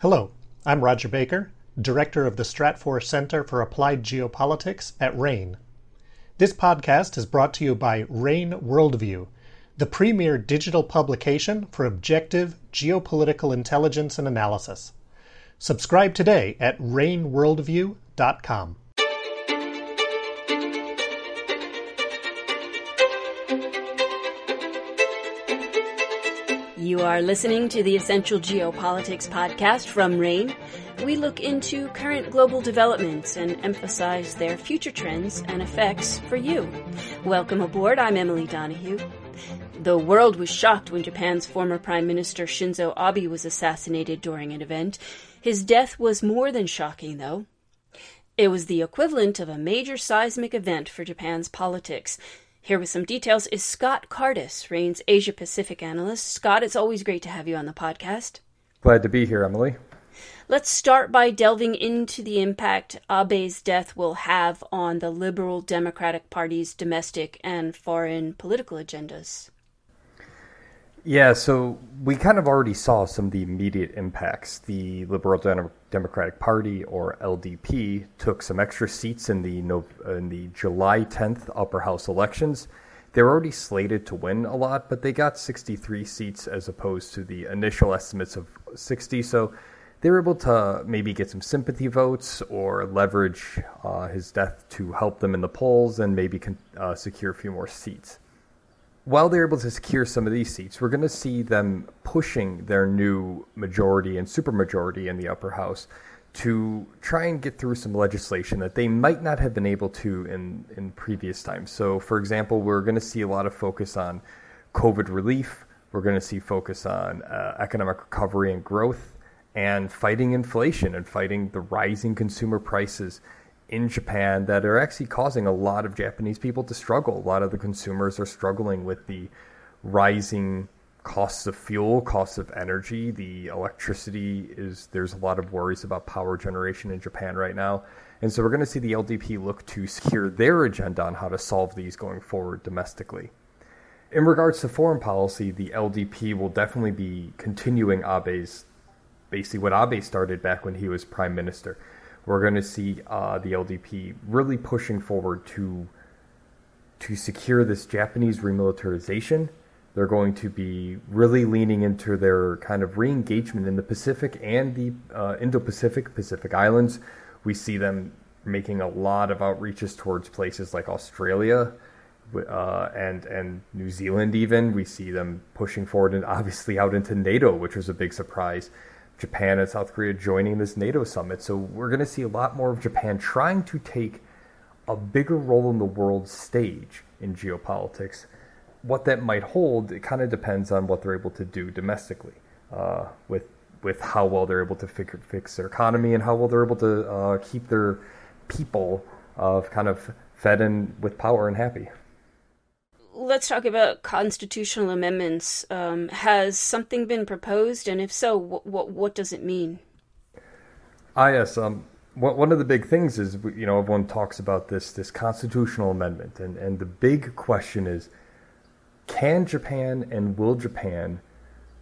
Hello, I'm Roger Baker, Director of the Stratfor Center for Applied Geopolitics at RANE. This podcast is brought to you by RANE Worldview, the premier digital publication for objective geopolitical intelligence and analysis. Subscribe today at raneworldview.com. are listening to the Essential Geopolitics podcast from RANE. We look into current global developments and emphasize their future trends and effects for you. Welcome aboard. I'm Emily Donahue. The world was shocked when Japan's former Prime Minister Shinzo Abe was assassinated during an event. His death was more than shocking, though. It was the equivalent of a major seismic event for Japan's politics. Here with some details is Scott Kardas, RANE's Asia Pacific analyst. Scott, it's always great to have you on the podcast. Glad to be here, Emily. Let's start by delving into the impact Abe's death will have on the Liberal Democratic Party's domestic and foreign political agendas. Yeah, so we kind of already saw some of the immediate impacts. The Liberal Dem- Democratic Party, or LDP, took some extra seats in the in the July 10th upper house elections. They were already slated to win a lot, but they got 63 seats as opposed to the initial estimates of 60. So they were able to maybe get some sympathy votes or leverage uh, his death to help them in the polls and maybe con- uh, secure a few more seats while they're able to secure some of these seats, we're going to see them pushing their new majority and supermajority in the upper house to try and get through some legislation that they might not have been able to in, in previous times. So, for example, we're going to see a lot of focus on COVID relief. We're going to see focus on uh, economic recovery and growth and fighting inflation and fighting the rising consumer prices in Japan that are actually causing a lot of Japanese people to struggle. A lot of the consumers are struggling with the rising costs of fuel, costs of energy. The electricity is there's a lot of worries about power generation in Japan right now. And so we're going to see the LDP look to secure their agenda on how to solve these going forward domestically. In regards to foreign policy, the LDP will definitely be continuing Abe's basically what Abe started back when he was prime minister we're going to see uh, the LDP really pushing forward to to secure this Japanese remilitarization. They're going to be really leaning into their kind of re-engagement in the Pacific and the uh, Indo-Pacific, Pacific Islands. We see them making a lot of outreaches towards places like Australia uh, and and New Zealand. Even we see them pushing forward and obviously out into NATO, which was a big surprise. Japan and South Korea joining this NATO summit. So we're going to see a lot more of Japan trying to take a bigger role in the world stage in geopolitics. What that might hold, it kind of depends on what they're able to do domestically uh, with with how well they're able to fix, their economy and how well they're able to uh, keep their people uh, kind of fed and with power and happy let's talk about constitutional amendments. Um, has something been proposed, and if so, what what, what does it mean? Ah, yes. Um, one of the big things is you know everyone talks about this this constitutional amendment, and and the big question is, can Japan and will Japan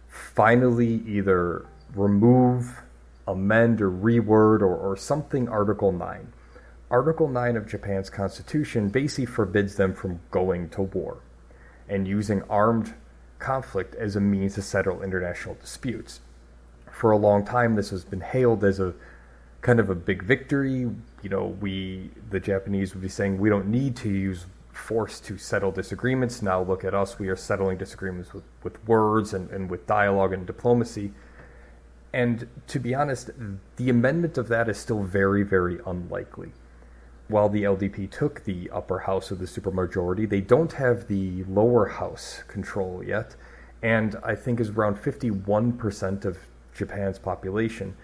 finally either remove, amend, or reword or, or something Article Nine? Article 9 of Japan's constitution basically forbids them from going to war and using armed conflict as a means to settle international disputes. For a long time, this has been hailed as a kind of a big victory. You know, we, the Japanese, would be saying we don't need to use force to settle disagreements. Now look at us, we are settling disagreements with, with words and, and with dialogue and diplomacy. And to be honest, the amendment of that is still very, very unlikely while the LDP took the upper house of the supermajority, they don't have the lower house control yet. And I think is around 51% of Japan's population.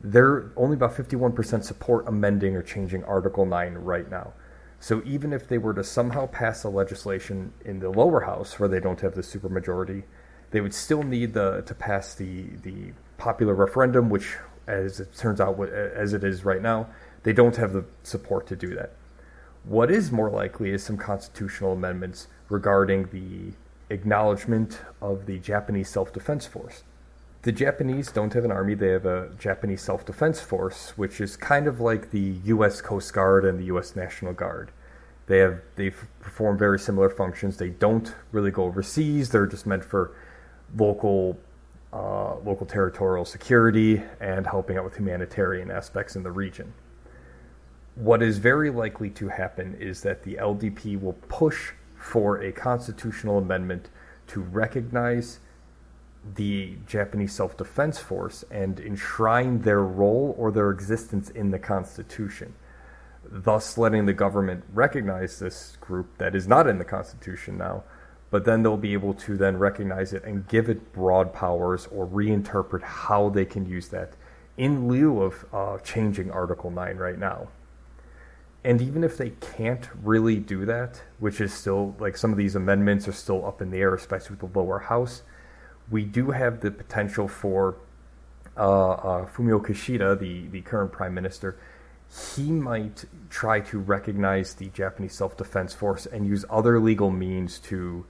They're only about 51% support amending or changing Article 9 right now. So even if they were to somehow pass the legislation in the lower house where they don't have the supermajority, they would still need the to pass the the popular referendum, which, as it turns out, as it is right now, they don't have the support to do that. What is more likely is some constitutional amendments regarding the acknowledgement of the Japanese Self Defense Force. The Japanese don't have an army, they have a Japanese self defense force, which is kind of like the US Coast Guard and the US National Guard. They have they perform very similar functions. They don't really go overseas. They're just meant for local uh, local territorial security and helping out with humanitarian aspects in the region. What is very likely to happen is that the LDP will push for a constitutional amendment to recognize the Japanese Self Defense Force and enshrine their role or their existence in the Constitution, thus letting the government recognize this group that is not in the Constitution now, but then they'll be able to then recognize it and give it broad powers or reinterpret how they can use that in lieu of uh, changing Article 9 right now. And even if they can't really do that, which is still like some of these amendments are still up in the air, especially with the lower house, we do have the potential for uh, uh, Fumio Kishida, the, the current prime minister, he might try to recognize the Japanese self defense force and use other legal means to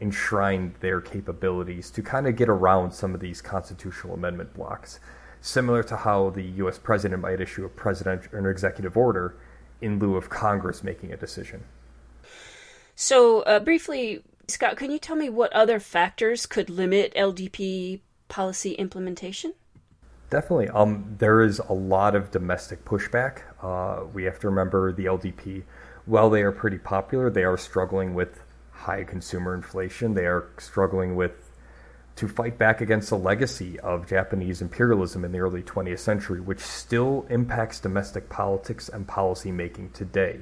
enshrine their capabilities to kind of get around some of these constitutional amendment blocks. Similar to how the US president might issue a presidential or an executive order in lieu of Congress making a decision. So, uh, briefly, Scott, can you tell me what other factors could limit LDP policy implementation? Definitely. Um, there is a lot of domestic pushback. Uh, we have to remember the LDP, while they are pretty popular, they are struggling with high consumer inflation. They are struggling with to fight back against the legacy of Japanese imperialism in the early 20th century, which still impacts domestic politics and policy making today.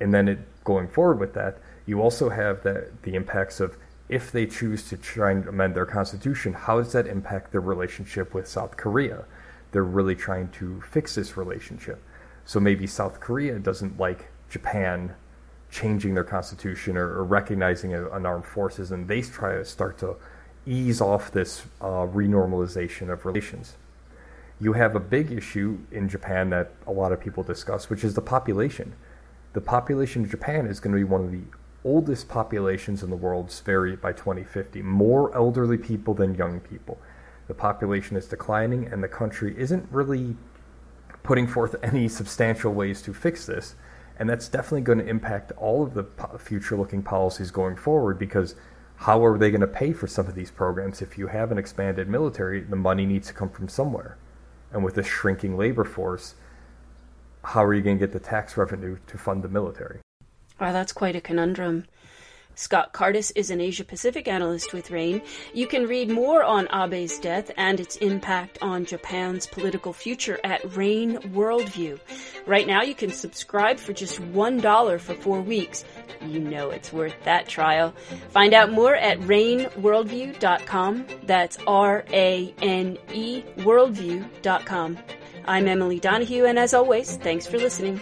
And then it, going forward with that, you also have the impacts of if they choose to try and amend their constitution, how does that impact their relationship with South Korea? They're really trying to fix this relationship. So maybe South Korea doesn't like Japan changing their constitution or, or recognizing an armed forces, and they try to start to ease off this uh, renormalization of relations. You have a big issue in Japan that a lot of people discuss, which is the population. The population of Japan is going to be one of the oldest populations in the world by 2050. More elderly people than young people. The population is declining, and the country isn't really putting forth any substantial ways to fix this. And that's definitely going to impact all of the future looking policies going forward because how are they going to pay for some of these programs? If you have an expanded military, the money needs to come from somewhere. And with a shrinking labor force, how are you going to get the tax revenue to fund the military? Wow, that's quite a conundrum. Scott Kardas is an Asia Pacific analyst with RANE. You can read more on Abe's death and its impact on Japan's political future at RANE Worldview. Right now, you can subscribe for just $1 for four weeks. You know it's worth that trial. Find out more at raneworldview.com. That's R A N E worldview.com. I'm Emily Donahue, and as always, thanks for listening.